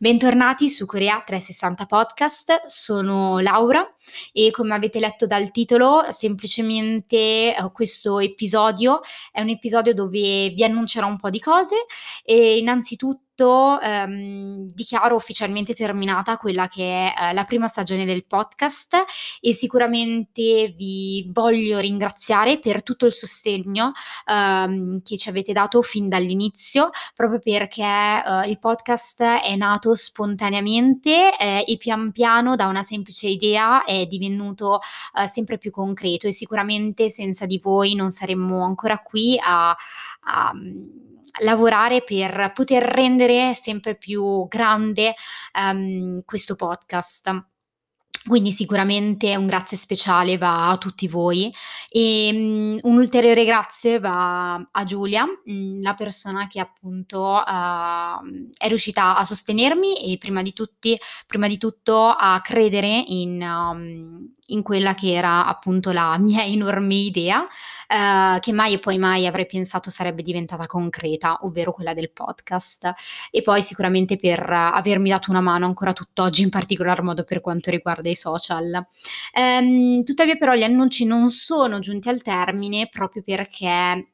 Bentornati su Corea 360 Podcast, sono Laura e come avete letto dal titolo, semplicemente uh, questo episodio è un episodio dove vi annuncerò un po' di cose e innanzitutto tutto ehm, dichiaro ufficialmente terminata quella che è eh, la prima stagione del podcast e sicuramente vi voglio ringraziare per tutto il sostegno ehm, che ci avete dato fin dall'inizio, proprio perché eh, il podcast è nato spontaneamente eh, e pian piano da una semplice idea è divenuto eh, sempre più concreto e sicuramente senza di voi non saremmo ancora qui a, a lavorare per poter rendere sempre più grande um, questo podcast. Quindi sicuramente un grazie speciale va a tutti voi e um, un ulteriore grazie va a Giulia, um, la persona che appunto uh, è riuscita a sostenermi e prima di, tutti, prima di tutto a credere in, um, in quella che era appunto la mia enorme idea, eh, che mai e poi mai avrei pensato sarebbe diventata concreta, ovvero quella del podcast. E poi sicuramente per avermi dato una mano ancora tutt'oggi, in particolar modo per quanto riguarda i social. Ehm, tuttavia però gli annunci non sono giunti al termine proprio perché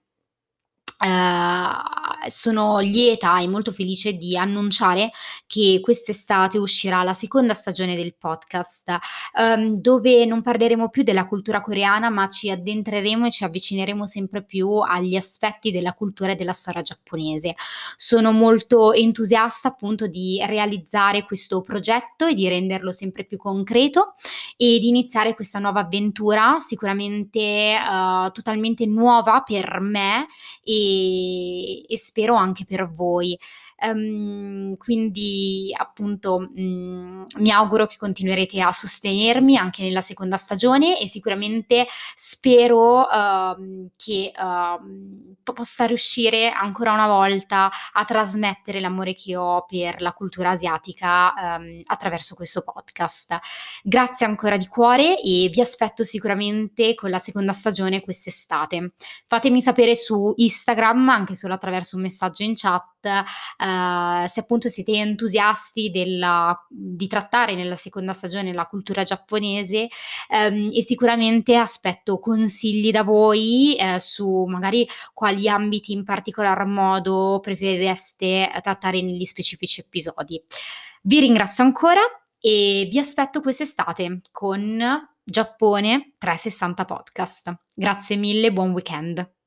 Uh, sono lieta e molto felice di annunciare che quest'estate uscirà la seconda stagione del podcast, um, dove non parleremo più della cultura coreana, ma ci addentreremo e ci avvicineremo sempre più agli aspetti della cultura e della storia giapponese. Sono molto entusiasta appunto di realizzare questo progetto e di renderlo sempre più concreto e di iniziare questa nuova avventura, sicuramente uh, totalmente nuova per me e e, spero anche per voi. Um, quindi appunto mh, mi auguro che continuerete a sostenermi anche nella seconda stagione e sicuramente spero uh, che uh, possa riuscire ancora una volta a trasmettere l'amore che ho per la cultura asiatica um, attraverso questo podcast. Grazie ancora di cuore e vi aspetto sicuramente con la seconda stagione quest'estate. Fatemi sapere su Instagram, anche solo attraverso un messaggio in chat, uh, se appunto siete entusiasti della, di trattare nella seconda stagione la cultura giapponese um, e sicuramente aspetto consigli da voi uh, su magari quali ambiti in particolar modo preferireste trattare negli specifici episodi. Vi ringrazio ancora e vi aspetto quest'estate con Giappone 360 Podcast. Grazie mille, buon weekend.